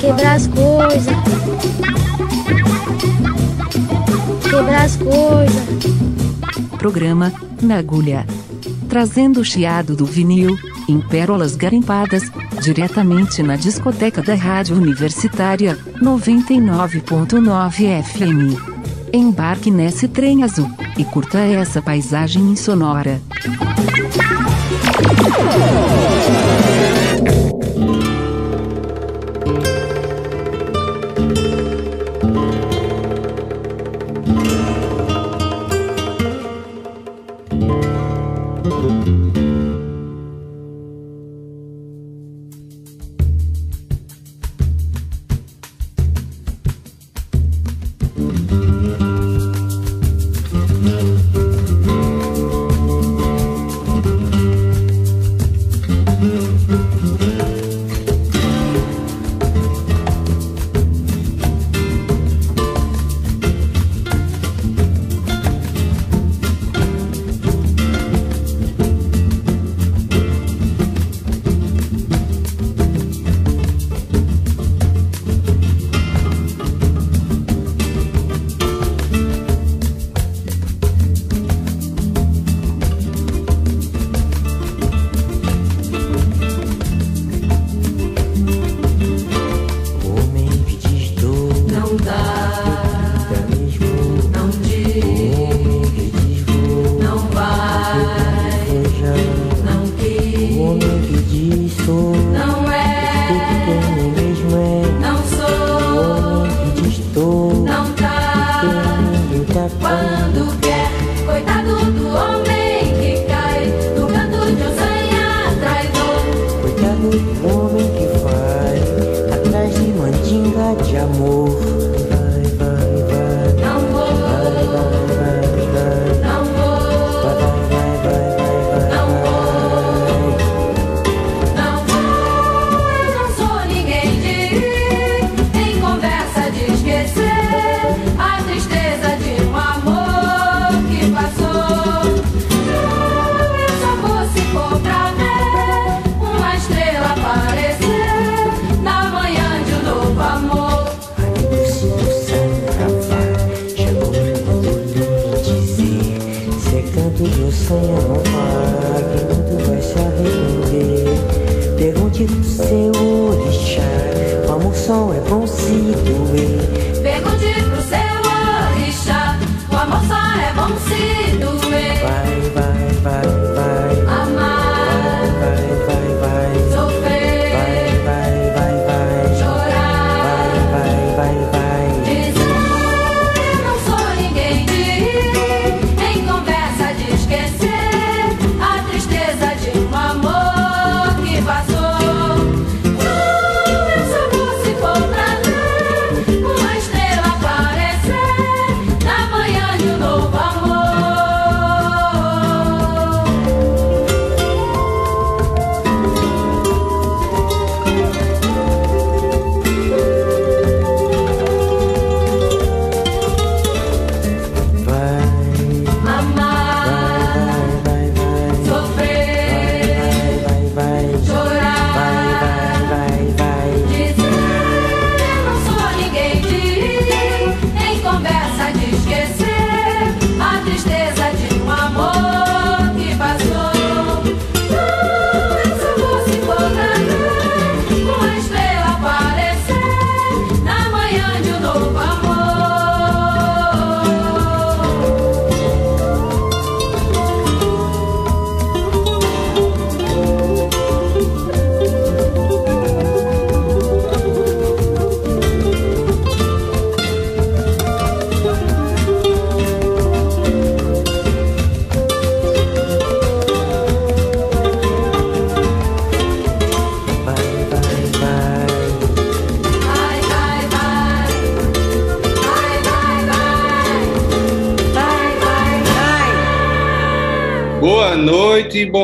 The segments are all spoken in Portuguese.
quebrar as coisas, quebrar as coisas programa, na agulha. Trazendo o chiado do vinil, em pérolas garimpadas, diretamente na discoteca da Rádio Universitária, 99.9 FM. Embarque nesse trem azul e curta essa paisagem insonora.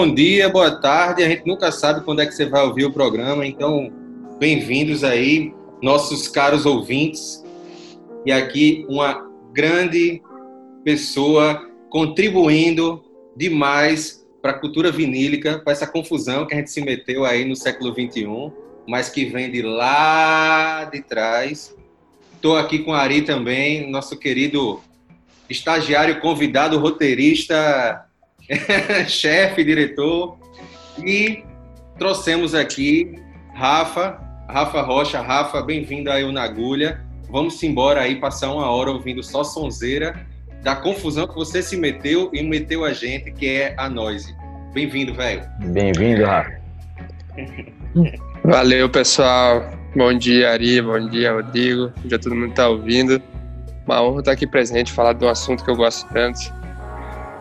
Bom dia, boa tarde. A gente nunca sabe quando é que você vai ouvir o programa, então bem-vindos aí, nossos caros ouvintes. E aqui uma grande pessoa contribuindo demais para a cultura vinílica, para essa confusão que a gente se meteu aí no século XXI, mas que vem de lá de trás. Estou aqui com a Ari também, nosso querido estagiário, convidado, roteirista, chefe, diretor. E trouxemos aqui Rafa, Rafa Rocha. Rafa, bem-vindo aí na Agulha. Vamos embora aí passar uma hora ouvindo só sonzeira da confusão que você se meteu e meteu a gente, que é a Noise. Bem-vindo, velho. Bem-vindo, Rafa. Valeu, pessoal. Bom dia, Ari. Bom dia, Rodrigo. Bom dia, todo mundo que tá ouvindo. Uma honra estar aqui presente, falar de um assunto que eu gosto tanto,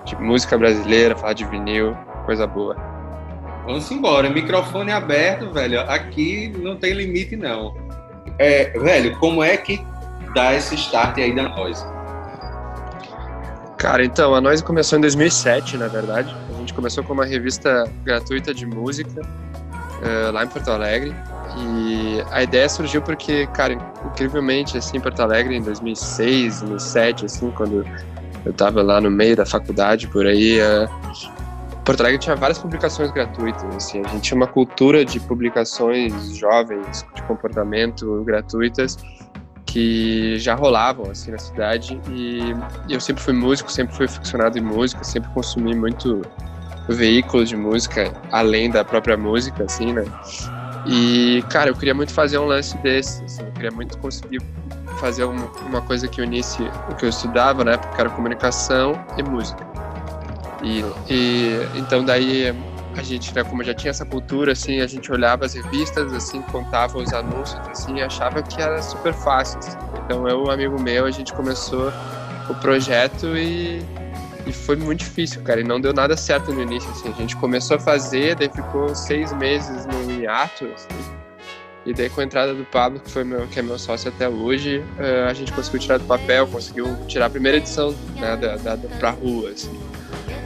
de música brasileira, falar de vinil, coisa boa. Vamos embora, microfone aberto, velho. Aqui não tem limite, não. É, velho, como é que dá esse start aí da Noise? Cara, então, a Noise começou em 2007, na verdade. A gente começou com uma revista gratuita de música uh, lá em Porto Alegre. E a ideia surgiu porque, cara, incrivelmente, assim, em Porto Alegre, em 2006, 2007, assim, quando eu tava lá no meio da faculdade, por aí, uh, Porto Alegre tinha várias publicações gratuitas, assim, a gente tinha uma cultura de publicações jovens, de comportamento gratuitas, que já rolavam, assim, na cidade, e, e eu sempre fui músico, sempre fui aficionado em música, sempre consumi muito veículos de música, além da própria música, assim, né, e, cara, eu queria muito fazer um lance desse, assim, eu queria muito conseguir fazer uma, coisa que unisse o que eu estudava, né, porque era comunicação e música. E, e então daí a gente, né, como já tinha essa cultura, assim, a gente olhava as revistas, assim, contava os anúncios, assim, e achava que era super fácil. Assim. Então eu, um amigo meu, a gente começou o projeto e e foi muito difícil, cara, e não deu nada certo no início, assim. A gente começou a fazer, daí ficou seis meses no hiato, assim. E daí com a entrada do Pablo, que, foi meu, que é meu sócio até hoje, uh, a gente conseguiu tirar do papel, conseguiu tirar a primeira edição, né, da, da, da, pra rua, assim.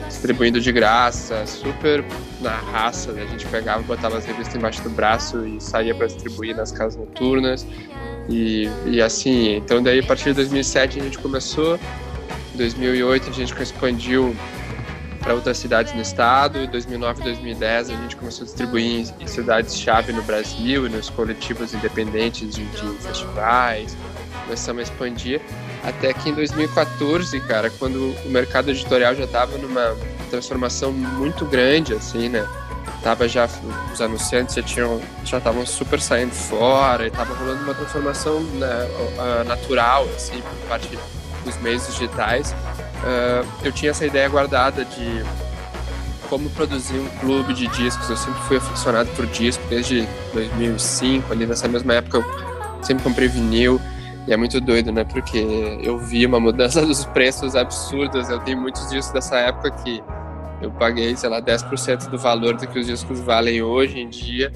Distribuindo de graça, super na raça, né? a gente pegava, botava as revistas embaixo do braço e saía para distribuir nas casas noturnas. E, e assim, então daí a partir de 2007 a gente começou, 2008 a gente expandiu para outras cidades no estado. Em 2009 e 2010 a gente começou a distribuir em cidades-chave no Brasil nos coletivos independentes de, de, festivais. Começamos a expandir até que em 2014, cara, quando o mercado editorial já estava numa transformação muito grande, assim, né? Tava já os anunciantes já tinham já estavam super saindo fora e tava rolando uma transformação né, natural, assim, por parte dos meios digitais, uh, eu tinha essa ideia guardada de como produzir um clube de discos. Eu sempre fui aficionado por disco desde 2005, ali nessa mesma época eu sempre comprei vinil. E é muito doido, né? Porque eu vi uma mudança dos preços absurdas. Eu tenho muitos discos dessa época que eu paguei, sei lá, 10% do valor do que os discos valem hoje em dia.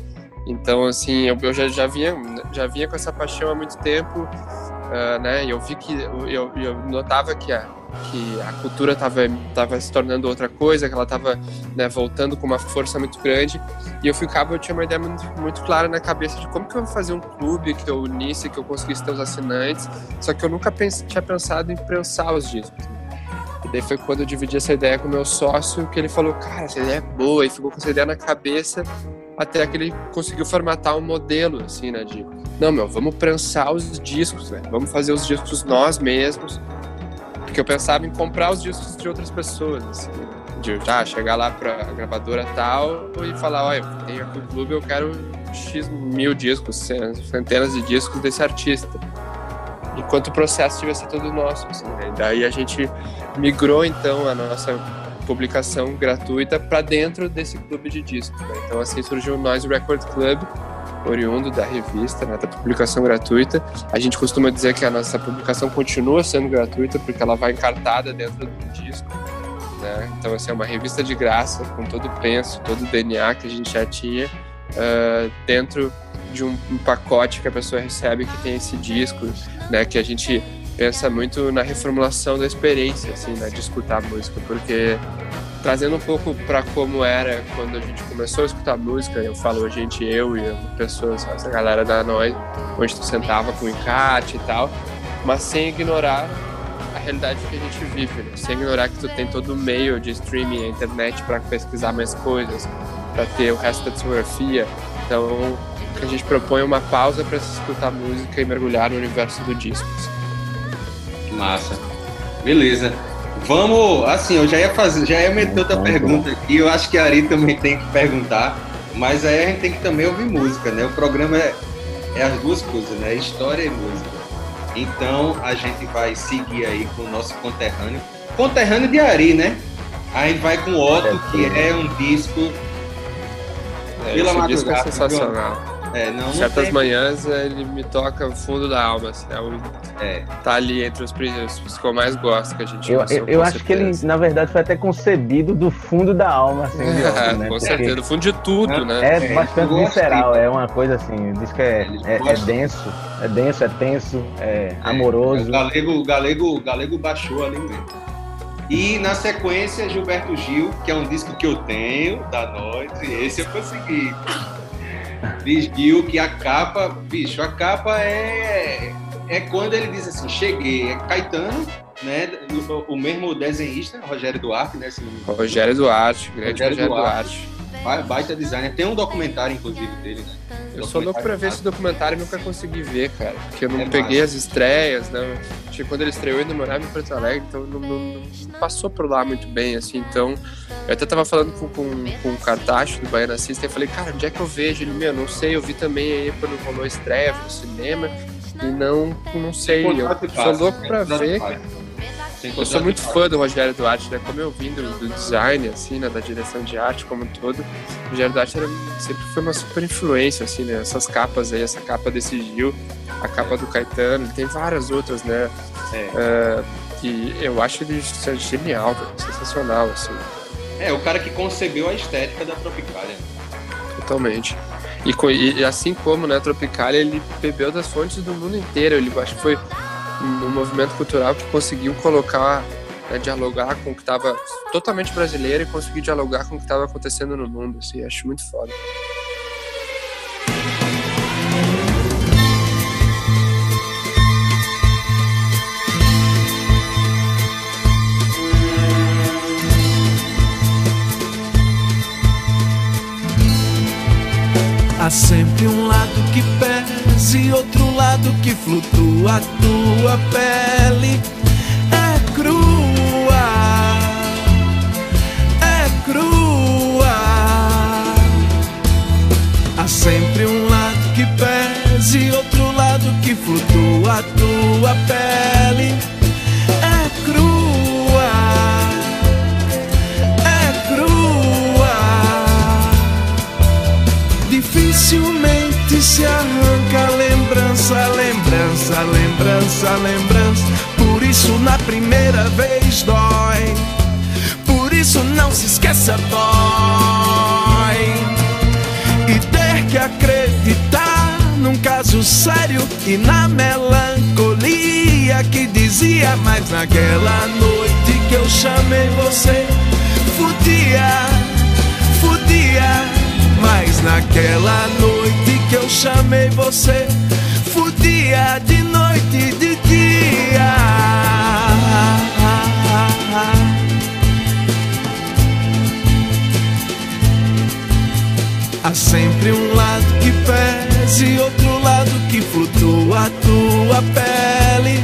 Então, assim, eu, eu já, já, vinha, já vinha com essa paixão há muito tempo uh, né? E eu vi que eu, eu notava que a, que a cultura estava tava se tornando outra coisa, que ela estava né, voltando com uma força muito grande. E eu ficava, eu tinha uma ideia muito, muito clara na cabeça de como que eu vou fazer um clube que eu unisse, que eu conseguisse ter os assinantes. Só que eu nunca tinha pensado em prensar os discos. E daí foi quando eu dividi essa ideia com meu sócio, que ele falou, cara, essa ideia é boa, e ficou com essa ideia na cabeça até que ele conseguiu formatar um modelo, assim, né, de, não, meu, vamos prensar os discos, né, vamos fazer os discos nós mesmos, porque eu pensava em comprar os discos de outras pessoas, assim, de ah, chegar lá pra gravadora tal e falar, olha, tenho aqui o clube, eu quero X mil discos, centenas de discos desse artista. Enquanto o processo tivesse todo nosso, assim, né? Daí a gente migrou, então, a nossa publicação gratuita para dentro desse clube de discos. Né? Então assim surgiu o Noise Record Club, oriundo da revista, né, da publicação gratuita. A gente costuma dizer que a nossa publicação continua sendo gratuita porque ela vai encartada dentro do disco. Né? Então assim é uma revista de graça com todo o penso, todo o DNA que a gente já tinha uh, dentro de um, um pacote que a pessoa recebe que tem esse disco, né, que a gente pensa muito na reformulação da experiência, assim, né, de escutar música, porque trazendo um pouco para como era quando a gente começou a escutar música, eu falo a gente, eu e pessoas, essa galera da Nós, onde tu sentava com encarte e tal, mas sem ignorar a realidade que a gente vive, né? sem ignorar que tu tem todo o meio de streaming, a internet para pesquisar mais coisas, para ter o resto da discografia. Então, que a gente propõe uma pausa para escutar música e mergulhar no universo do disco. Massa. Beleza. Vamos, assim, eu já ia fazer, já ia meter outra pergunta aqui. Eu acho que a Ari também tem que perguntar, mas aí a gente tem que também ouvir música, né? O programa é, é as duas coisas, né? História e música. Então a gente vai seguir aí com o nosso conterrâneo. Conterrâneo de Ari, né? Aí vai com Otto, que é um disco. É, Pela esse disco é sensacional. É, não, não Certas tem- manhãs ele me toca o fundo da alma. Assim, é o- É. tá ali entre os, pri- os que eu mais gosto que a gente Eu, eu, eu acho que ele, na verdade, foi até concebido do fundo da alma, assim, de Otto, né? com Porque certeza, do fundo de tudo, né? É É, bastante visceral, é uma coisa assim, diz que é, é, é denso, é denso, é tenso, é O amoroso. Galego, o Galego, o Galego baixou ali mesmo. E na sequência, Gilberto Gil, que é um disco que eu tenho, da noite, esse eu consegui. Diz Gil que a capa, bicho, a capa é, é quando ele diz assim, cheguei, é Caetano, né? O, mesmo desenhista, Rogério Duarte, né? Rogério Duarte, grande Rogério Rogério, Duarte. Duarte. Ba- baita designer. Tem um documentário, inclusive, dele, né? Eu sou louco pra ver esse documentário e nunca consegui ver, cara. Porque eu não É peguei massa. as estreias, né? Tipo, quando ele estreou, eu morava em Porto Alegre, então não, não- não passou por lá muito bem, assim. Então, eu até tava falando com, com, com o Cartacho do Baiana System, e falei, cara, onde é que eu vejo? Ele, meu, não sei, eu vi também aí quando rolou a estreia, no cinema, e não, não sei. Eu sou louco né? pra ver, passa. Eu sou muito fã do Rogério Duarte, né? Como eu vim do, do design, assim, né? Da direção de arte como um todo. O Rogério Duarte era, sempre foi uma super influência, assim, né? Essas capas aí, essa capa desse Gil, a capa do Caetano, tem várias outras, né? É. É, e eu acho ele genial, sensacional, assim, É, o cara que concebeu a estética da Tropicália. totalmente. E, e- assim como, né, Tropicália, ele bebeu das fontes do mundo inteiro. Ele acho que foi um movimento cultural que conseguiu colocar, né, dialogar com o que estava totalmente brasileiro e conseguir dialogar com o que estava acontecendo no mundo. Assim, acho muito foda. Há sempre um lado que pesa e outro lado que flutua. A tua pele é crua, é crua. Há sempre um lado que pesa e outro lado que flutua. A tua pele é crua, é crua. Dificilmente se arranca lembrança, lembrança, lembrança, lembrança. Por isso na primeira vez dói. Por isso não se esqueça, dói. E ter que acreditar num caso sério e na melancolia que dizia, mas naquela noite que eu chamei você, fudia, fudia. Mas naquela noite que eu chamei você, fudia de noite de dia. Há sempre um lado que pesa e outro lado que flutua. A tua pele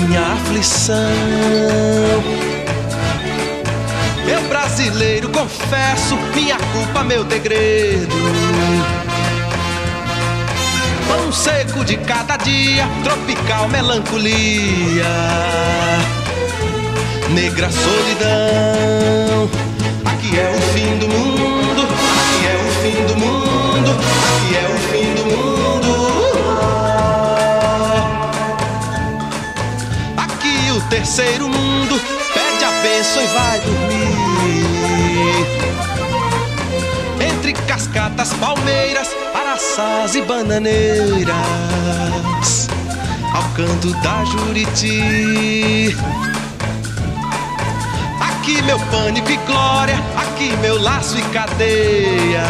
Minha aflição. Eu brasileiro confesso minha culpa, meu degredo. Pão seco de cada dia, tropical melancolia negra solidão. Aqui é o fim do mundo, aqui é o fim do mundo, aqui é o terceiro mundo pede a bênção e vai dormir. Entre cascatas, palmeiras, araçás e bananeiras, ao canto da Juriti. Aqui meu pânico e glória, aqui meu laço e cadeia.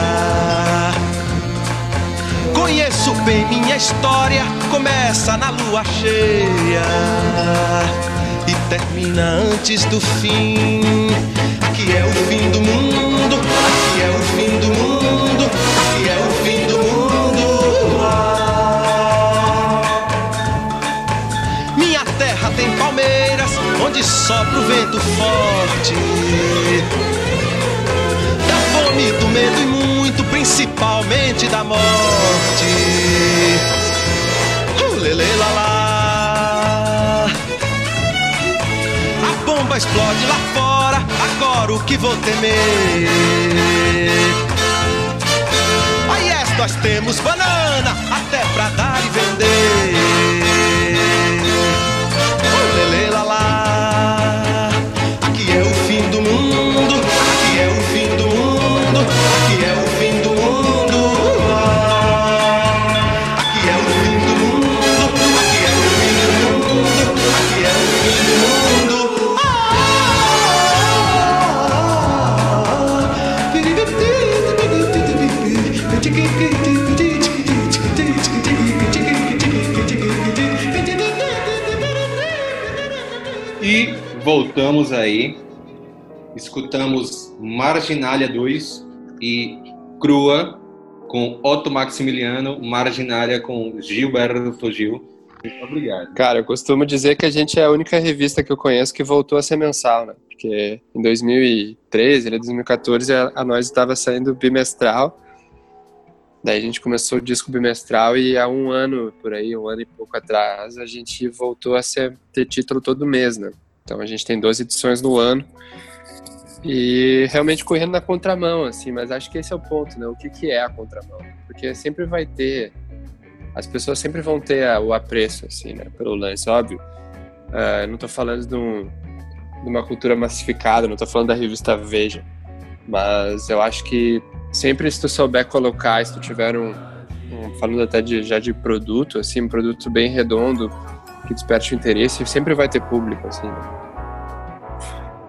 Conheço bem minha história, começa na lua cheia termina antes do fim. Aqui é o fim do mundo, aqui é o fim do mundo, aqui é o fim do mundo. Minha terra tem palmeiras, onde sopra o vento forte. Da fome, do medo e muito, principalmente da morte. Uh, lá, lá. Explode lá fora, agora o que vou temer? Aí yes, nós temos banana até pra dar e vender. Voltamos aí. Escutamos Marginália 2 e Crua com Otto Maximiliano, Marginália com Gilberto Gil. Muito obrigado. Cara, eu costumo dizer que a gente é a única revista que eu conheço que voltou a ser mensal, né? Porque em 2013, né, 2014, a, a nós estava saindo bimestral. Daí a gente começou o disco bimestral e há um ano, por aí, um ano e pouco atrás, a gente voltou a ser, ter título todo mês, né? Então a gente tem 12 edições no ano e realmente correndo na contramão, assim, mas acho que esse é o ponto, né? O que, que é a contramão? Porque sempre vai ter, as pessoas sempre vão ter a- o apreço, assim, né? Pelo lance, óbvio. Eu não tô falando de, um- de uma cultura massificada, não tô falando da revista Veja, mas eu acho que sempre se tu souber colocar, se tu tiver um, um- falando até de, já de produto, assim, um produto bem redondo, que desperte o interesse, sempre vai ter público, assim, né?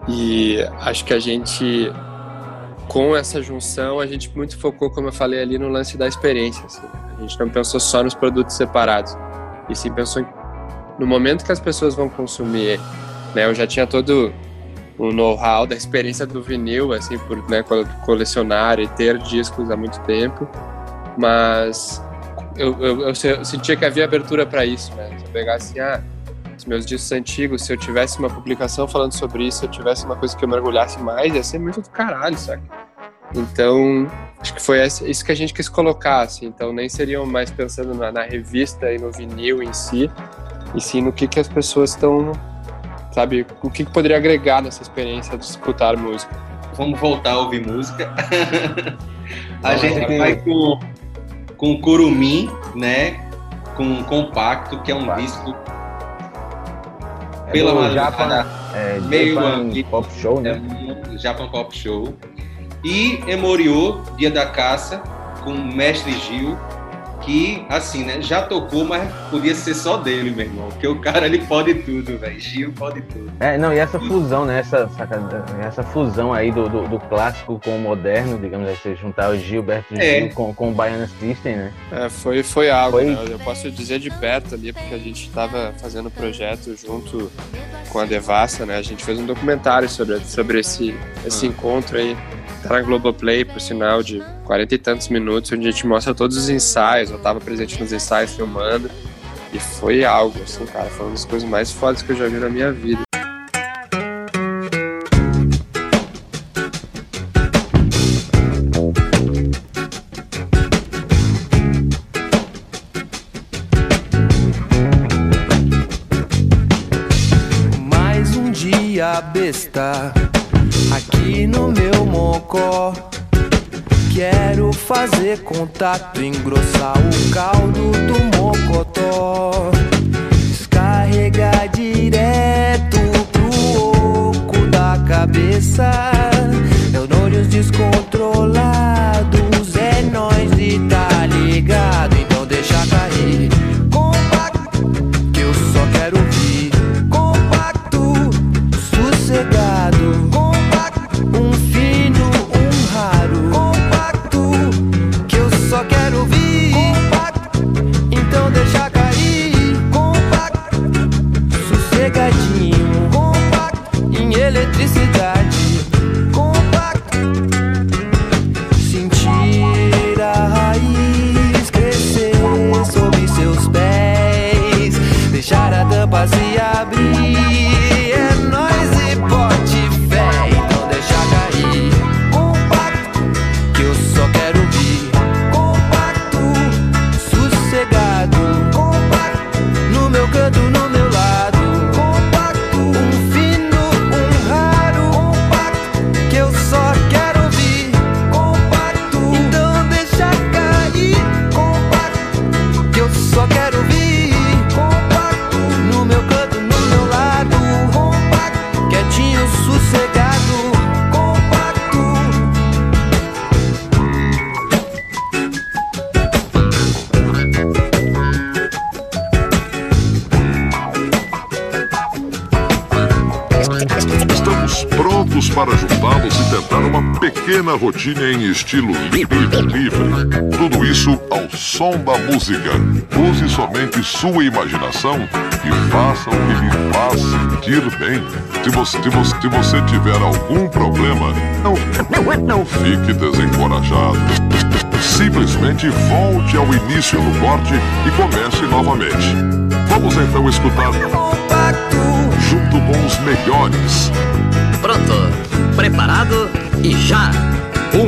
E acho que a gente, com essa junção, a gente muito focou, como eu falei ali, no lance da experiência. assim. A gente não pensou só nos produtos separados, e sim pensou no momento que as pessoas vão consumir. Né? Eu já tinha todo o know-how da experiência do vinil, assim, por né, co- colecionar e ter discos há muito tempo, mas eu, eu, eu se- eu sentia que havia abertura para isso, né? Se eu pegar assim, ah, os meus discos antigos, se eu tivesse uma publicação falando sobre isso, se eu tivesse uma coisa que eu mergulhasse mais, ia ser muito do caralho, saca? Então, acho que foi isso que a gente quis colocar, assim. Então, nem seriam mais pensando na, na revista e no vinil em si, e sim no que, que as pessoas estão, sabe, o que, que poderia agregar nessa experiência de escutar música. Vamos voltar a ouvir música. a gente vai com, com Curumim, né? Com Compacto, que é um disco É pela madrugada. É, meio Japan. Pop Show, É né? um Japan Pop Show. E Emoriô, Dia da Caça, com o Mestre Gil, que, assim, né, já tocou, mas podia ser só dele, meu irmão. Porque o cara, ele pode tudo, velho. Gil pode tudo. É, não, e essa fusão, né? Essa, saca- essa fusão aí do, do, do clássico com o moderno, digamos assim, você juntar o Gilberto É. Gil com, com o Baiana System, né? É, foi, foi algo, Foi- né? Eu posso dizer de perto ali, porque a gente estava fazendo projeto junto com a Devassa, né? A gente fez um documentário sobre, sobre esse, esse Ah. encontro aí. Tá na Globoplay, por sinal, de 40 e tantos minutos, onde a gente mostra todos os ensaios. Eu tava presente nos ensaios filmando. E foi algo, assim, cara. Foi uma das coisas mais fodas que eu já vi na minha vida. Mais um dia besta aqui no meu mocó. Quero fazer contato, engrossar o caldo do mocotó. Descarregar direto pro oco da cabeça. Pequena rotina em estilo livre. Tudo isso ao som da música. Use somente sua imaginação e faça o que lhe faz sentir bem. Se você, se você, se você tiver algum problema, não, não fique desencorajado. Simplesmente volte ao início do corte e comece novamente. Vamos então escutar junto com os melhores. Pronto, preparado e já! Um,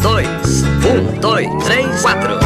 dois, um, dois, três, quatro.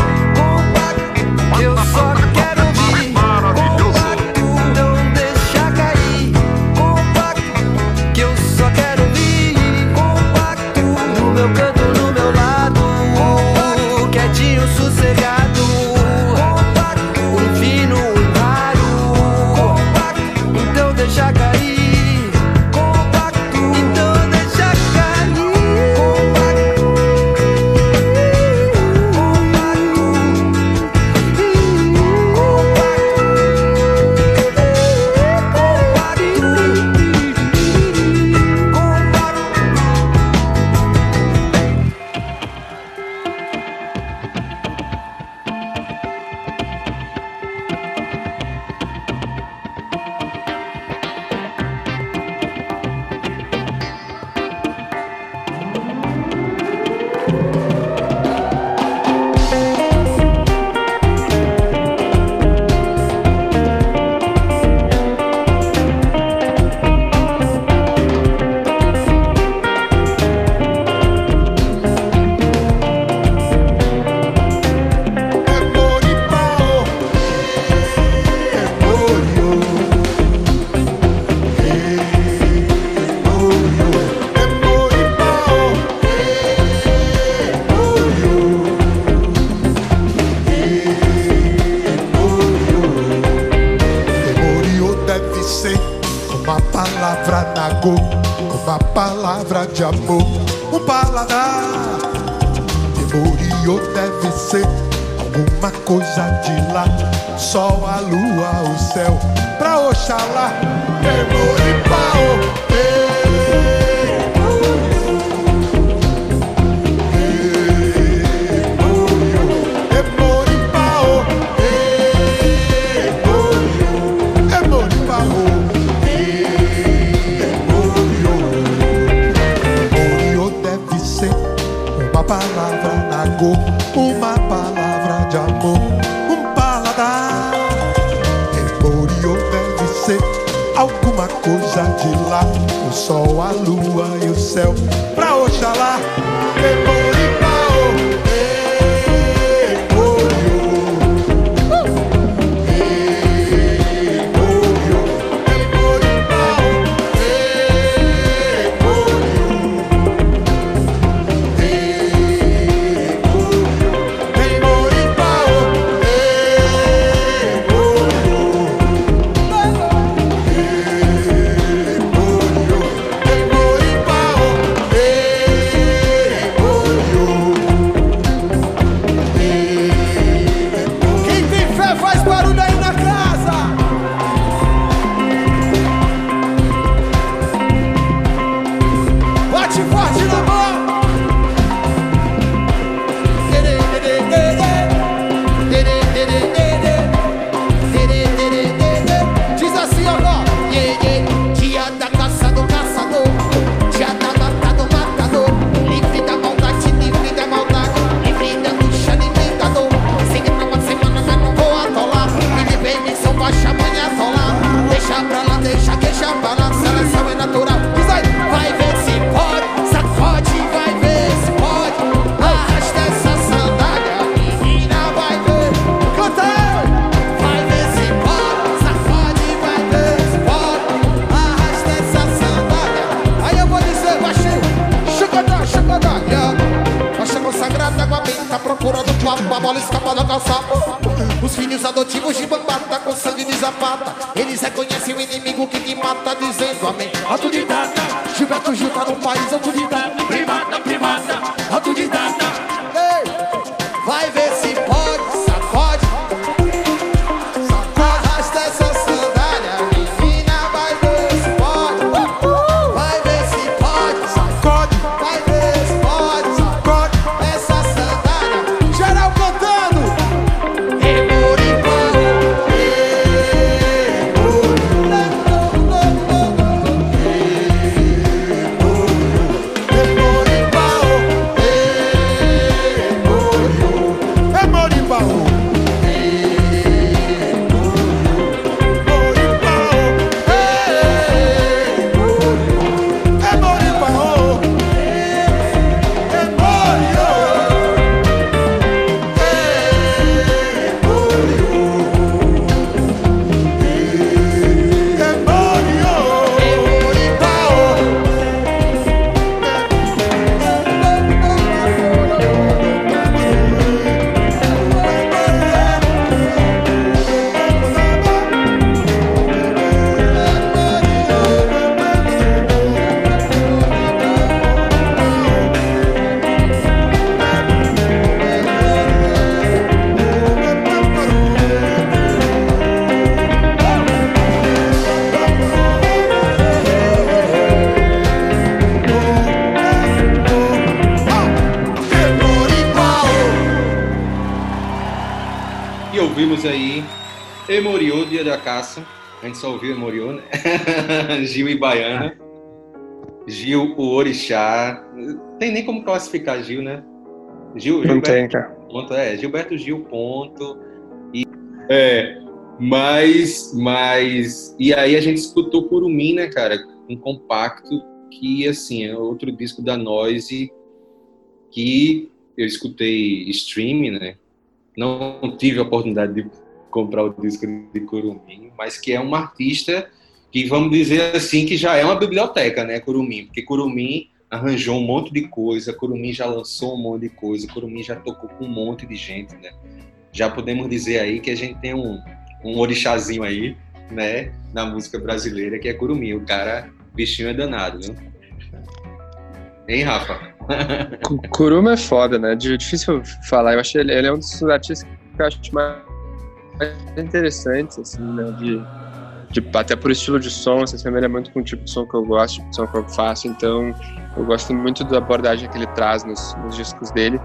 Orixá. Tem nem como classificar Gil, né? Gil, Não Gilberto tem, cara. Ponto, é, Gilberto Gil, ponto. E, é, mas, mas. E aí a gente escutou Curumim, né, cara? Um compacto que, assim, é outro disco da Noise que eu escutei streaming, né? Não tive a oportunidade de comprar o disco de Curumim, mas que é uma artista que, vamos dizer assim, que já é uma biblioteca, né, Curumim? Porque Curumim arranjou um monte de coisa, Curumim já lançou um monte de coisa, Curumim já tocou com um monte de gente, né? Já podemos dizer aí que a gente tem um, um orixazinho aí, né, na música brasileira, que é Curumim. O cara bichinho é danado, viu? Hein, Rafa? Cu- Kuruma é foda, né? Difícil falar. Eu achei ele, ele é um dos artistas que eu acho mais interessantes, assim, né? De, de- até por estilo de som, se assemelha muito com o tipo de som que eu gosto, tipo de som que eu faço. Então, eu gosto muito da abordagem que ele traz nos, nos discos dele.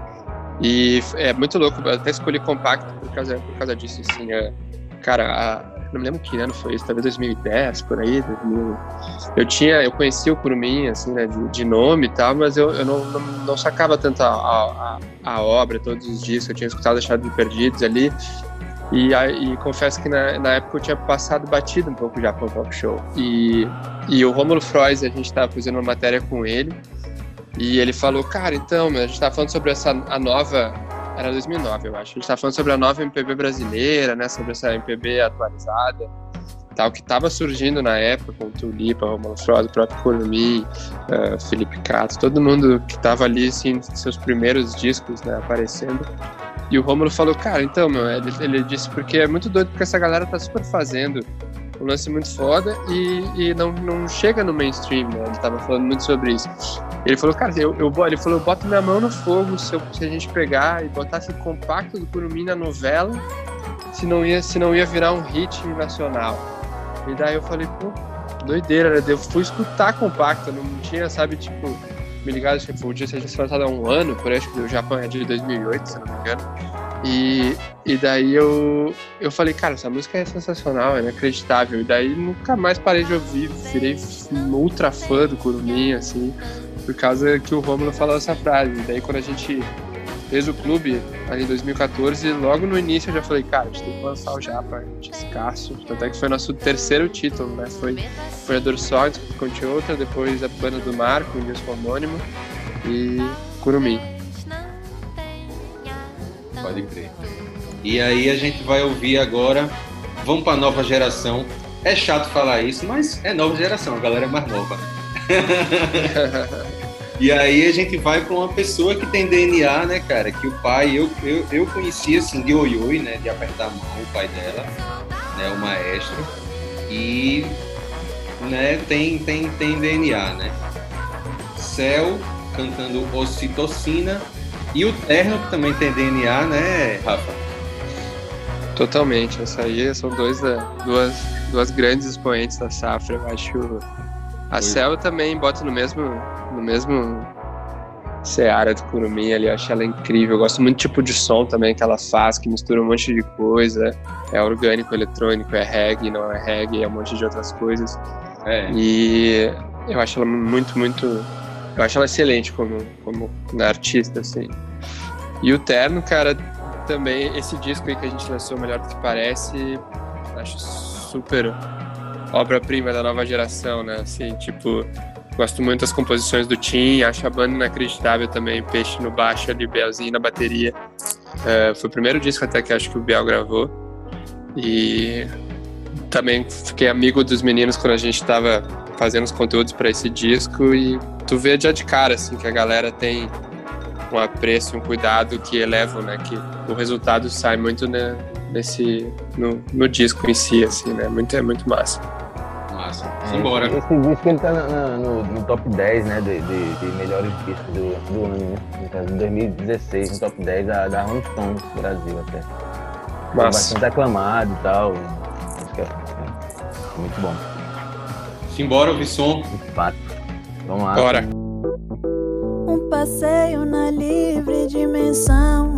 E é muito louco. Eu até escolhi compacto por causa, por causa disso, assim. é, cara, a- não me lembro que ano foi isso, talvez 2010, por aí, 2000. Eu tinha, eu conhecia o Curumim, assim, né, de, de nome e tal, mas eu, eu não, não, não sacava tanto a, a- a obra, todos os discos, eu tinha escutado Achado de Perdidos ali, e, e confesso que na, na época eu tinha passado batido um pouco já para o pop show. E, e o Rômulo Frois, a gente estava fazendo uma matéria com ele, e ele falou, cara, então, a gente estava falando sobre essa a nova, era 2009, eu acho, a gente estava falando sobre a nova MPB brasileira, né, sobre essa MPB atualizada, tal, que estava surgindo na época, com o Tulipa, Romulo Frois, o próprio Curumim, eh, Felipe Cato, todo mundo que estava ali, assim, seus primeiros discos, né, aparecendo. E o Rômulo falou, cara, então, meu, ele, ele disse, porque é muito doido, porque essa galera tá super fazendo um lance muito foda e, e não, não chega no mainstream, né? Ele tava falando muito sobre isso. Ele falou, cara, eu, eu, ele falou, eu boto minha mão no fogo se, eu- se a gente pegar e botasse compacto do Curumim na novela, se não ia, se não ia virar um hit nacional. E daí eu falei, pô, doideira, né? Eu fui escutar compacto, não tinha, sabe, tipo, me ligado, tipo, o dia seja lançado há um ano, por acho que o Japão é de 2008, se não me engano. E, e daí eu, eu falei, cara, essa música é sensacional, é inacreditável. E daí nunca mais parei de ouvir, virei ultra fã do Curumim, assim, por causa que o Romulo falou essa frase. E daí quando a gente fez o clube, ali em 2014, logo no início eu já falei, cara, a gente tem que lançar o Japa, de escasso. Tanto é que foi nosso terceiro título, né? Foi, foi a Dorsal, Conte Outra, depois a Banda do Mar, com o disco homônimo, e Curumim. Pode crer. E aí a gente vai ouvir agora. Vamos para nova geração. É chato falar isso, mas é nova geração, a galera é mais nova. e aí a gente vai para uma pessoa que tem DNA, né, cara? Que o pai, eu, eu, eu conhecia assim de oi oi, né? De apertar a mão, o pai dela, né? O maestro. E né, tem, tem, tem DNA, né? Céu cantando Ocitocina e o Terno, que também tem DNA, né, Rafa? Totalmente, essa aí são dois da, duas, duas grandes expoentes da safra, eu acho. A Cel também bota no mesmo, no mesmo seara do Curumim ali, eu acho ela incrível. Eu gosto muito do tipo de som também que ela faz, que mistura um monte de coisa. É orgânico, eletrônico, é reggae, não é reggae, é um monte de outras coisas. É. E eu acho ela muito, muito. Eu acho ela excelente como, como artista, assim. E o Terno, cara, também, esse disco aí que a gente lançou, Melhor do que Parece, acho super obra-prima da nova geração, né? Assim, tipo, gosto muito das composições do Tim, acho a banda inacreditável também, Peixe no baixo ali, Belzinho na bateria. É, foi o primeiro disco até que acho que o Biel gravou. E também fiquei amigo dos meninos quando a gente tava fazendo os conteúdos para esse disco e tu vê já de cara, assim, que a galera tem um apreço, um cuidado que elevam, né? Que o resultado sai muito né, nesse no, no disco em si, assim, né? Muito é muito massa. Massa. É, Simbora. Esse disco ele tá na- na- no, no top 10, né, de, de, de melhores discos do, do ano, né? No caso, em 2016, no top 10 da, da Rolling Stones Brasil até. Foi Massa. bastante aclamado e tal. Acho que é, é muito bom, Simbora, ouvir som. Vamos lá. Bora. Um passeio na livre dimensão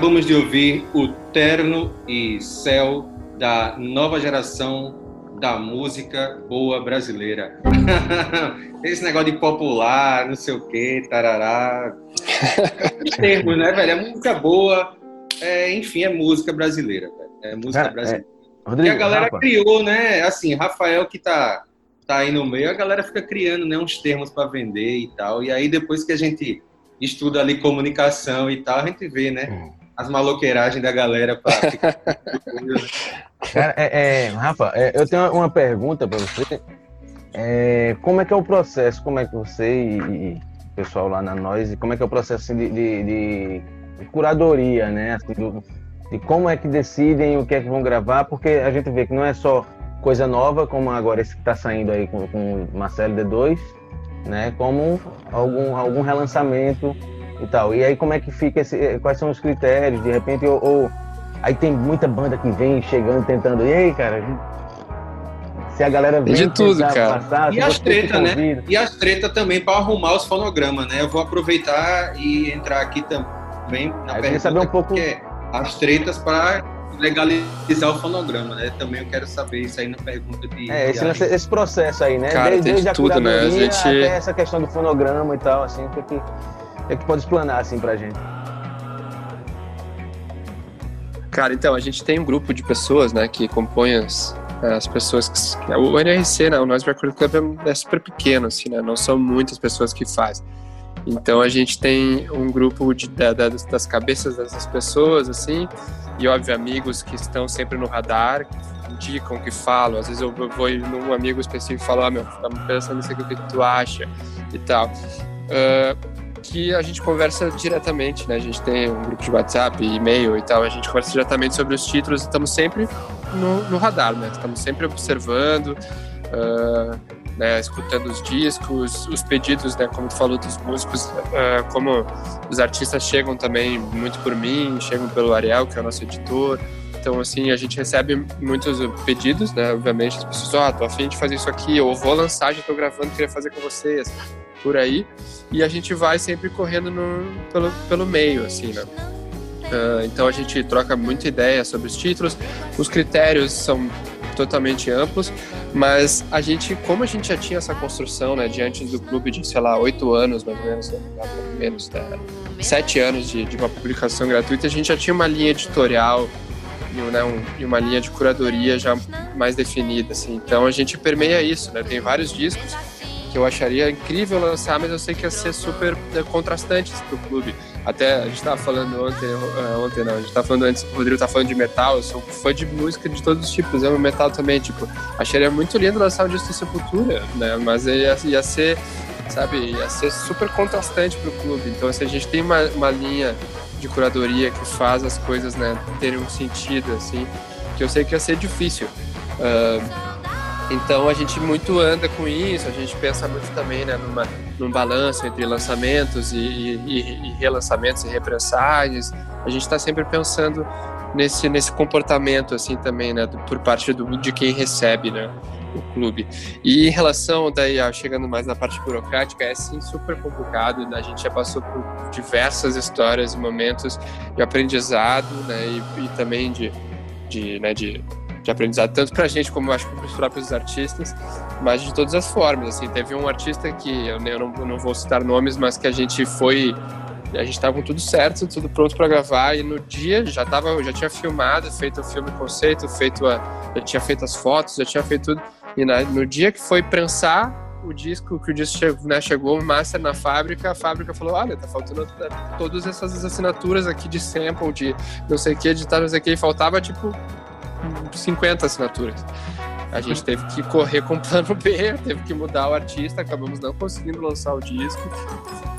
acabamos de ouvir o Terno e Céu da nova geração da música boa brasileira. Esse negócio de popular, não sei o que, tarará. Os termos, né, velho? É música boa, é, enfim, é música brasileira, velho. É música Cara, brasileira. é, Rodrigo, e a galera Rafa. criou, né? Assim, Rafael que tá, tá aí no meio, a galera fica criando né, uns termos para vender e tal. E aí depois que a gente estuda ali comunicação e tal, a gente vê, né? As maloqueiragens da galera para. Cara, é, é, Rafa, é, eu tenho uma pergunta para você. É, como é que é o processo? Como é que você e, e o pessoal lá na Nós, como é que é o processo assim, de, de- de- de curadoria, né? Assim, do- de como é que decidem o que é que vão gravar? Porque a gente vê que não é só coisa nova, como agora esse que está saindo aí com, com o Marcelo D2, né? Como algum, algum relançamento e tal. E aí como é que fica esse, quais são os critérios? De repente, ou, ou- aí tem muita banda que vem chegando tentando. E aí, cara? Se a galera vem de tudo, cara. passar, E as treta, né? E as treta também para arrumar os fonogramas, né? Eu vou aproveitar e entrar aqui também na Aí pergunta saber um pouco- que é as tretas para legalizar o fonograma, né? Também eu quero saber isso aí na pergunta de. É, de esse, lance- esse processo aí, né? Cara, desde, tem de desde a tudo, né? A gente- até essa questão do fonograma e tal, assim, o que, é que, é pode explanar assim pra gente? Cara, então, a gente tem um grupo de pessoas, né, que compõem as, as pessoas que... O NRC, né, o Noise Record Club é, é super pequeno, assim, né, não são muitas pessoas que fazem. Então, a gente tem um grupo de, da- da- das cabeças dessas pessoas, assim, e, óbvio, amigos que estão sempre no radar, que indicam, que falam. Às vezes eu vou num amigo específico e falo, ah, meu, estamos pensando nisso aqui, o que tu acha? E tal. Ah, que a gente conversa diretamente, né? A gente tem um grupo de WhatsApp, e-mail e tal, a gente conversa diretamente sobre os títulos e estamos sempre no, no radar, né? Estamos sempre observando, ah, né, escutando os discos, os pedidos, né? Como tu falou dos músicos, ah, como os artistas chegam também muito por mim, chegam pelo Ariel, que é o nosso editor. Então, assim, a gente recebe muitos pedidos, né? Obviamente, as pessoas, ó, tô afim de fazer isso aqui, ou vou lançar, já tô gravando, queria fazer com vocês, por aí e a gente vai sempre correndo no, pelo, pelo meio, assim, né? Ah, então a gente troca muita ideia sobre os títulos, os critérios são totalmente amplos, mas a gente, como a gente já tinha essa construção, né, diante do clube de, sei lá, oito anos, mais ou menos, né, menos, né, sete anos de, de uma publicação gratuita, a gente já tinha uma linha editorial e, né, um- e uma linha de curadoria já mais definida, assim. Então a gente permeia isso, né? Tem vários discos que eu acharia incrível lançar, mas eu sei que ia ser super eh, contrastante para o clube. Até a gente tava falando ontem, eh, ontem não, a gente tava falando antes, o Rodrigo tá falando de metal, eu sou fã de música de todos os tipos, amo metal também, tipo, acharia muito lindo lançar um disco de Sepultura, né, mas ia, ia ser, sabe, ia ser super contrastante pro clube, então assim, a gente tem uma, uma linha de curadoria que faz as coisas, né, terem um sentido, assim, que eu sei que ia ser difícil. Ah, então a gente muito anda com isso, a gente pensa muito também né, numa, num balanço entre lançamentos e, e, e relançamentos e reprensagens. A gente está sempre pensando nesse, nesse comportamento assim também, né, por parte do, de quem recebe, né, o clube. E em relação daí, ó, chegando mais na parte burocrática, é sim super complicado. né, A gente já passou por diversas histórias e momentos de aprendizado, né, e, e também de, de, né, de de aprendizado, tanto pra gente como acho para os próprios artistas, mas de todas as formas. Assim, teve um artista que eu, eu não, eu não vou citar nomes, mas que a gente foi. A gente estava com tudo certo, tudo pronto para gravar, e no dia já tava, já tinha filmado, feito o filme conceito, feito a, já tinha feito as fotos, já tinha feito tudo. E na- no dia que foi prensar o disco, que o disco chegou, né, chegou o master na fábrica, a fábrica falou: olha, tá faltando né, todas essas assinaturas aqui de sample, de não sei o que, de tal, não sei o que, e faltava tipo 50 assinaturas. A gente teve que correr com o plano B, teve que mudar o artista, acabamos não conseguindo lançar o disco.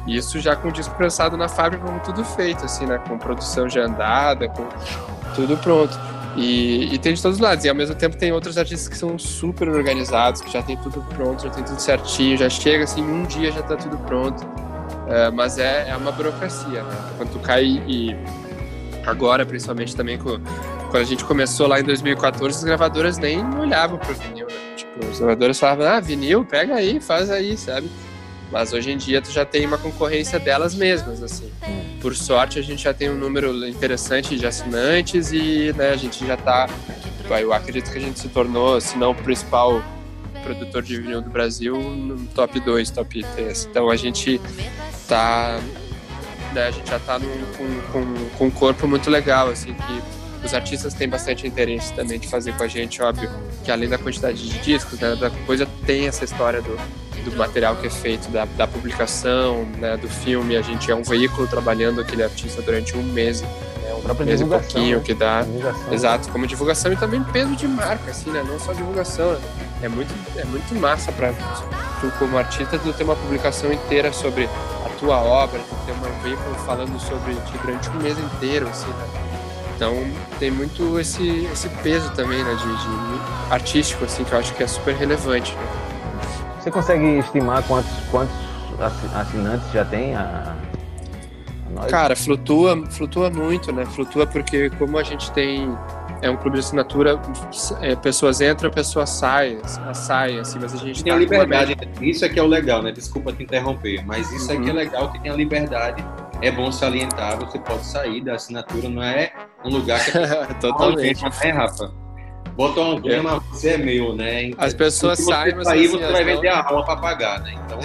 Isso já com o disco prensado na fábrica, com tudo feito, assim, né? Com produção já andada, com tudo pronto. E, e tem de todos os lados. E ao mesmo tempo tem outros artistas que são super organizados, que já tem tudo pronto, já tem tudo certinho, já chega assim, um dia já tá tudo pronto. É, mas é, é uma burocracia, né? Quando tu cai e agora, principalmente também com, quando a gente começou lá em 2014, as gravadoras nem olhavam pro vinil, né? Tipo, as gravadoras falavam, ah, vinil, pega aí, faz aí, sabe? Mas hoje em dia tu já tem uma concorrência delas mesmas, assim. Por sorte, a gente já tem um número interessante de assinantes e né, a gente já tá. Eu acredito que a gente se tornou, se não o principal produtor de vinil do Brasil, no top 2, top 3. Então a gente tá. Né, a gente já tá num, com, com, com um corpo muito legal, assim, que os artistas têm bastante interesse também de fazer com a gente, óbvio, que além da quantidade de discos, né, da coisa tem essa história do, do material que é feito, da, da publicação, né, do filme, a gente é um veículo trabalhando aquele artista durante um mês, né, um Própria mês e pouquinho, né? que dá, Divulgação. exato, como divulgação e também peso de marca, assim, né, não só divulgação, né, é muito, é muito massa para tu como artista tu ter uma publicação inteira sobre a tua obra, tu ter um veículo falando sobre ti durante um mês inteiro, assim, né, então tem muito esse, esse peso também, né, de, de artístico, assim, que eu acho que é super relevante. Né? Você consegue estimar quantos, quantos assi- assinantes já tem a, a nós? Cara, flutua, flutua muito, né? Flutua porque como a gente tem é um clube de assinatura, é, pessoas entram, pessoas saem, saem, assim, mas a gente Tem a tá com uma liberdade, média- isso é que é o legal, né? Desculpa te interromper, mas isso é que é legal, que tem a liberdade. É bom salientar, você pode sair da assinatura, não é um lugar que Totalmente. Algema, né, Rafa? Bota uma algema, você é meu, né? Então, As pessoas você saem, mas assim, você elas vai não- vender a alma pra pagar, né? Então,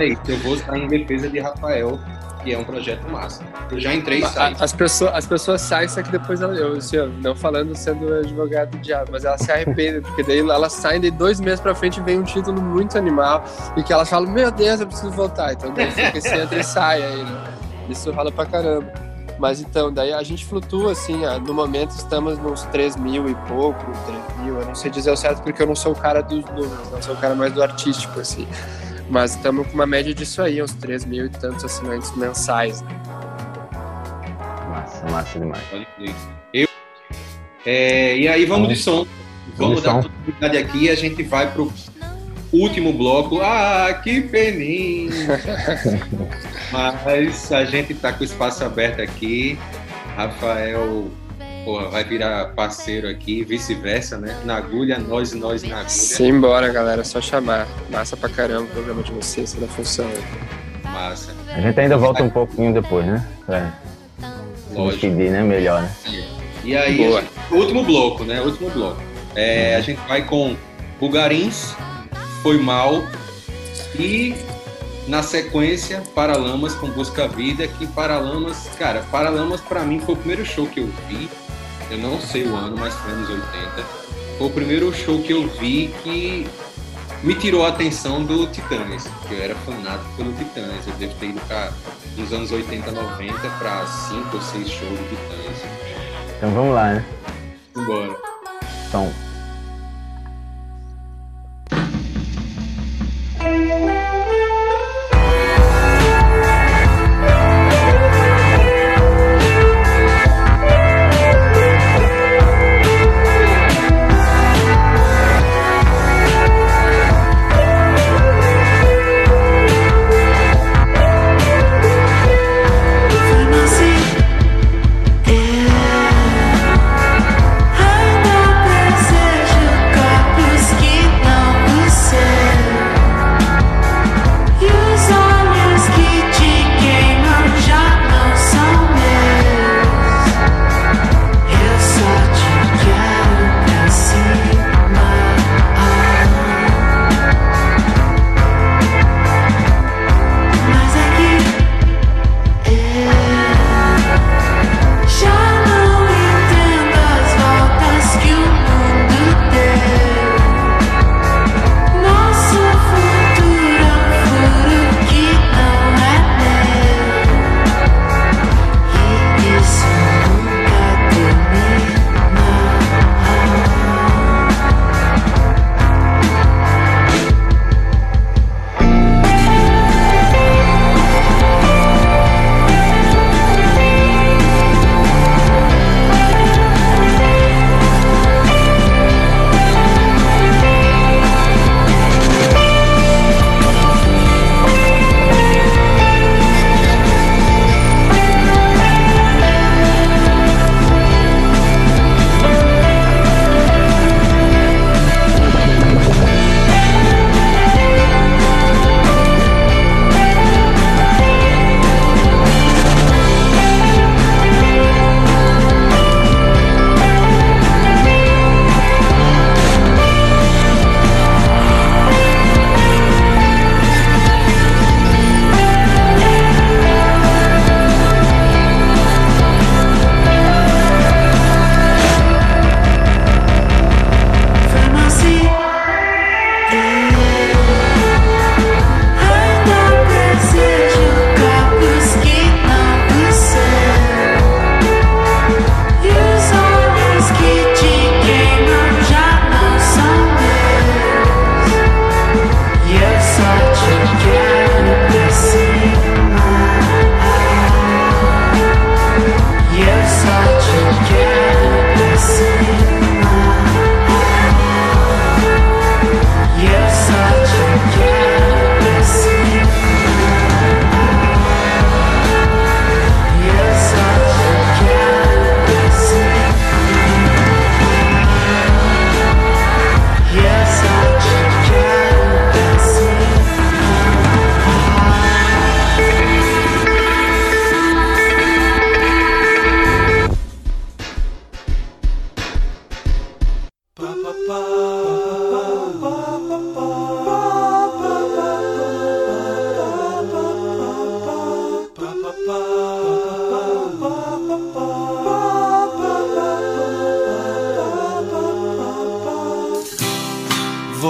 é isso. Eu vou sair em defesa de Rafael, que é um projeto massa. Eu já entrei e saí. As pessoas, as pessoas saem, só que depois ela, eu, assim, não falando sendo advogado do diabo, mas elas se arrependem, porque daí elas saem de dois meses pra frente vem um título muito animal e que elas falam, meu Deus, eu preciso voltar. Então daí fica esse entra e sai aí, né? Isso rola pra caramba. Mas então, daí a gente flutua assim, ó, no momento estamos nos 3 mil e pouco, 3 mil, eu não sei dizer o certo porque eu não sou o cara dos números, não sou o cara mais do artístico, assim. Mas estamos com uma média disso aí, uns 3 mil e tantos assinantes mensais. né? Massa, massa demais. Eu, é, e aí vamos de som. Vamos de dar som. continuidade aqui e a gente vai pro último bloco. Ah, que peninha! Mas a gente tá com o espaço aberto aqui. Rafael porra, vai virar parceiro aqui, vice-versa, né? Na agulha, nós e nós na agulha. Simbora, galera, é só chamar. Massa pra caramba o programa de vocês, da função. Massa. A gente ainda volta um pouquinho depois, né? Pra se Lógico. despedir, né? Melhor, né? E aí, gente- último bloco, né? Último bloco. É, a gente vai com Bugarins, Foi Mal e na sequência Paralamas com Busca Vida, que Paralamas, cara, Paralamas pra mim foi o primeiro show que eu vi. Eu não sei o ano, mas foi anos 80. Foi o primeiro show que eu vi que me tirou a atenção do Titãs, que eu era fanático pelo Titãs. Eu devo ter ido pra nos anos 80, 90 para cinco ou seis shows de Titãs. Então vamos lá, né? Embora. Então, Ainda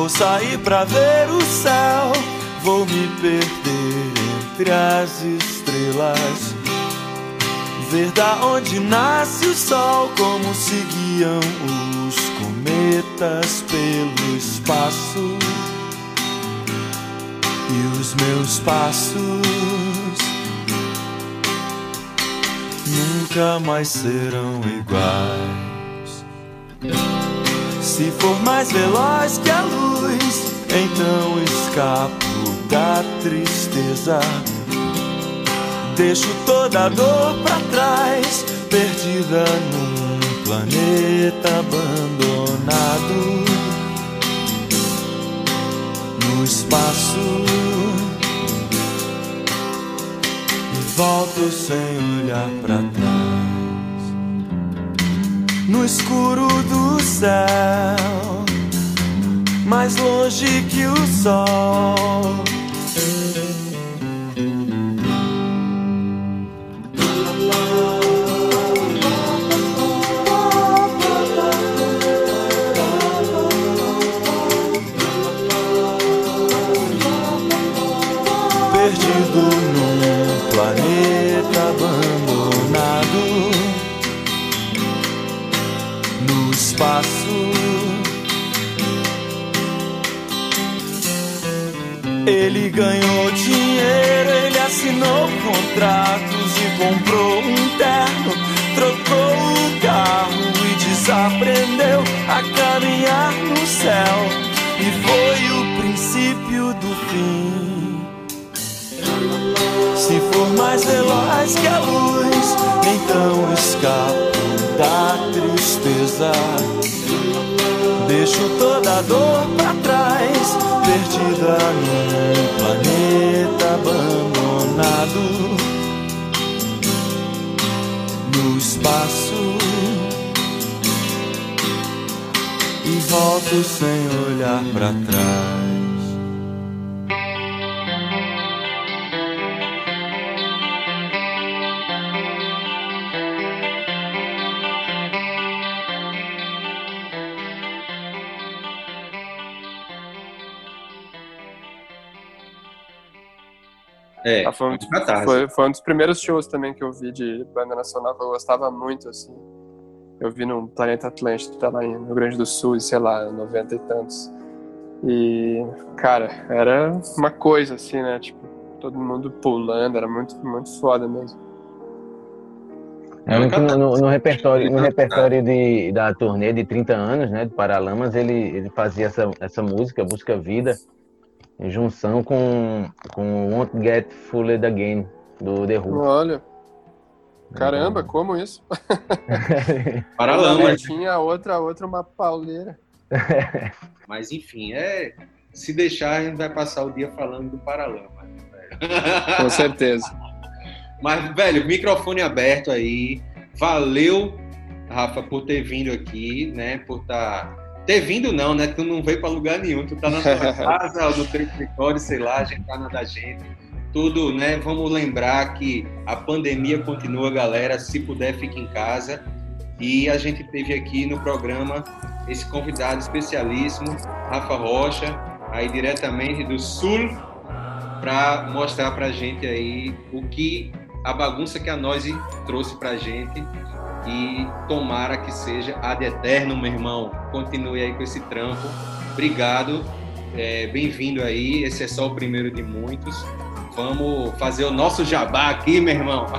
Vou sair pra ver o céu, vou me perder entre as estrelas. Ver da onde nasce o sol, como se guiam os cometas pelo espaço. E os meus passos nunca mais serão iguais. Se for mais veloz que a luz, então escapo da tristeza. Deixo toda a dor pra trás, perdida num planeta abandonado. No espaço, e volto sem olhar pra trás. No escuro do céu, mais longe que o sol. Ele ganhou dinheiro, ele assinou contratos e comprou um terno, trocou o carro e desaprendeu a caminhar no céu. E foi o princípio do fim. Se for mais veloz que a luz, então escapo da tristeza. Deixo toda a dor pra trás, perdida num planeta abandonado no espaço. E volto sem olhar pra trás. É, Ah, foi, um, foi, foi um dos primeiros shows também que eu vi de banda nacional que eu gostava muito, assim. Eu vi no Planeta Atlântida lá em Rio Grande do Sul, sei lá, 90 e tantos. E, cara, era uma coisa, assim, né? Tipo, todo mundo pulando, era muito, muito foda mesmo. É no, no- no repertório, no repertório de, da turnê de 30 anos, né, de Paralamas, ele, ele fazia essa, essa música, Busca Vida, em junção com, com Won't Get Fooled Again, do The Who. Olha. Caramba, como isso? Paralamas. Uma tinha a outra, a outra uma pauleira. Mas enfim, é. Se deixar, a gente vai passar o dia falando do Paralama. Com certeza. Mas, velho, microfone aberto aí. Valeu, Rafa, por ter vindo aqui, né? Por estar. Ter vindo não, né? Tu não veio pra lugar nenhum. Tu tá na tua casa, ou teu escritório, sei lá, a gente tá na da gente. Tudo, né? Vamos lembrar que a pandemia continua, galera. Se puder, fique em casa. E a gente teve aqui no programa esse convidado especialíssimo, Rafa Rocha, aí diretamente do Sul, para mostrar pra gente aí o que a bagunça que a Noise trouxe pra gente e tomara que seja ad eterno, meu irmão. Continue aí com esse trampo. Obrigado, é, bem-vindo aí. Esse é só o primeiro de muitos. Vamos fazer o nosso jabá aqui, meu irmão.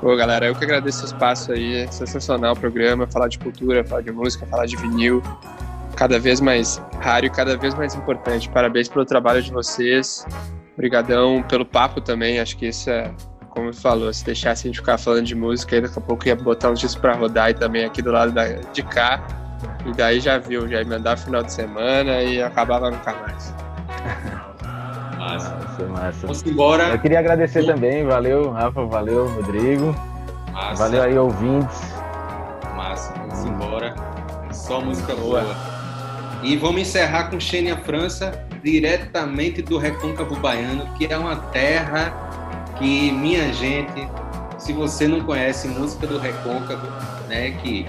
Pô, galera, eu que agradeço o espaço aí. É sensacional o programa. Falar de cultura, falar de música, falar de vinil. Cada vez mais raro e cada vez mais importante. Parabéns pelo trabalho de vocês. Obrigadão pelo papo também. Acho que isso é, como falou, se deixasse a gente ficar falando de música, aí daqui a pouco ia botar uns discos pra rodar e também aqui do lado da, de cá. E daí já viu, já ia mandar final de semana e acabava nunca mais. Massa. Massa, massa. Vamos embora. Eu queria agradecer também, valeu, Rafa, valeu, Rodrigo. Massa. Valeu aí, ouvintes. Massa, vamos embora. Só música boa. E vamos encerrar com Xênia França, diretamente do Recôncavo Baiano, que é uma terra que, minha gente, se você não conhece música do Recôncavo, né, que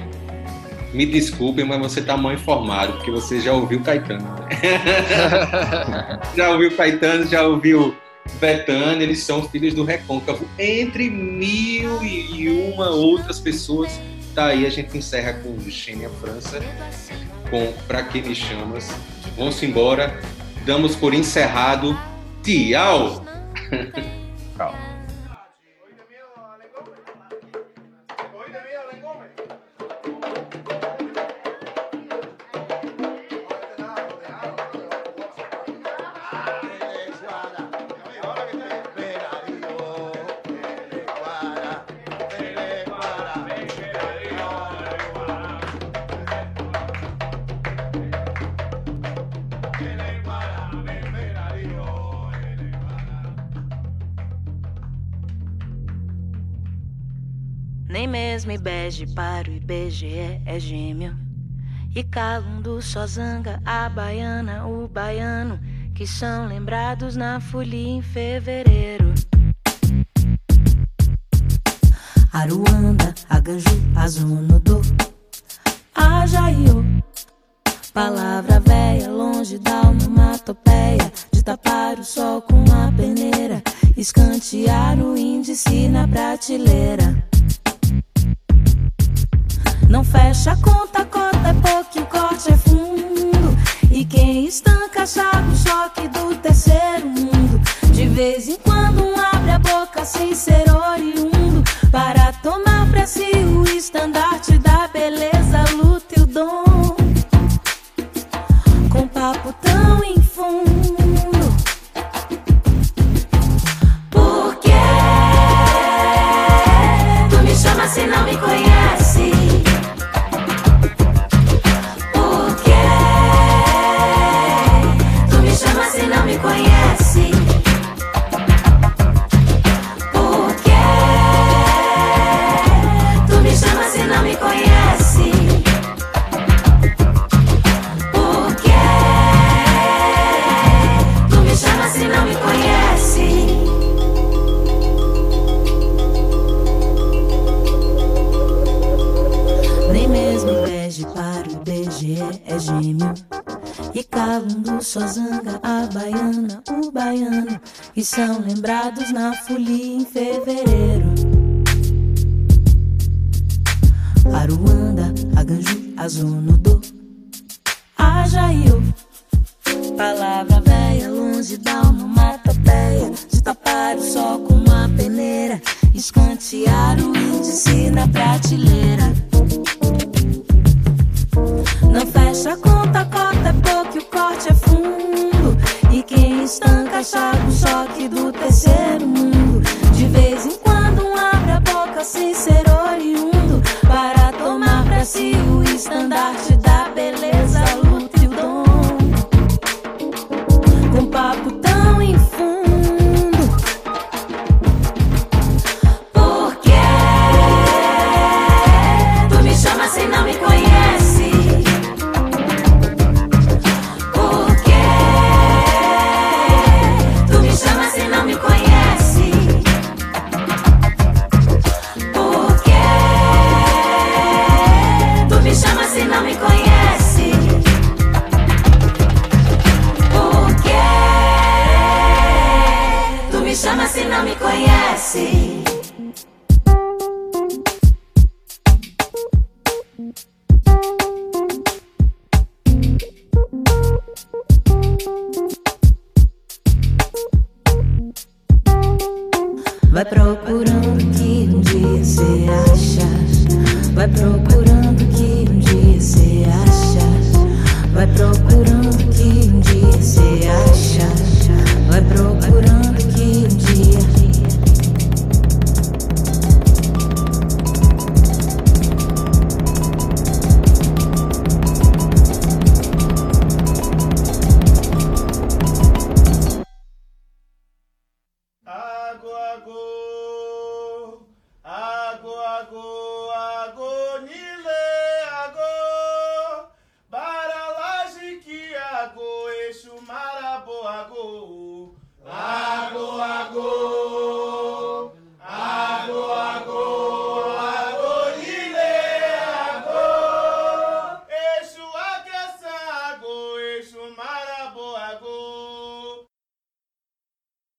me desculpem, mas você tá mal informado, porque você já ouviu Caetano. né? já ouviu Caetano, já ouviu Betânia, eles são filhos do Recôncavo, entre mil e uma outras pessoas. Tá aí, a gente encerra com Xênia França, com Pra Que Me Chamas. Vamos embora, damos por encerrado. Tchau! Tchau. elege para o IBGE é, é gêmeo. E Calundu, Sozanga, a baiana, o baiano, que são lembrados na folia em fevereiro. Aruanda, Aganju, Azunodô, Ajaiô. Palavra véia, longe da onomatopeia, de tapar o sol com uma peneira, escantear o índice na prateleira. Não fecha a conta, a cota é pouquinho, corte é fundo. E quem estanca sabe o choque do terceiro mundo. De vez em quando abre a boca sem ser oriundo. Para tomar pra si o estandarte da sozanga, a baiana, o baiano, e são lembrados na folia em fevereiro. Aruanda, a Ganju, a Zonodô, a jaiu, Palavra velha, longe da mata matapeia, de tapar o sol com uma peneira, escantear o índice na prateleira. Não fecha a conta, cota, sorry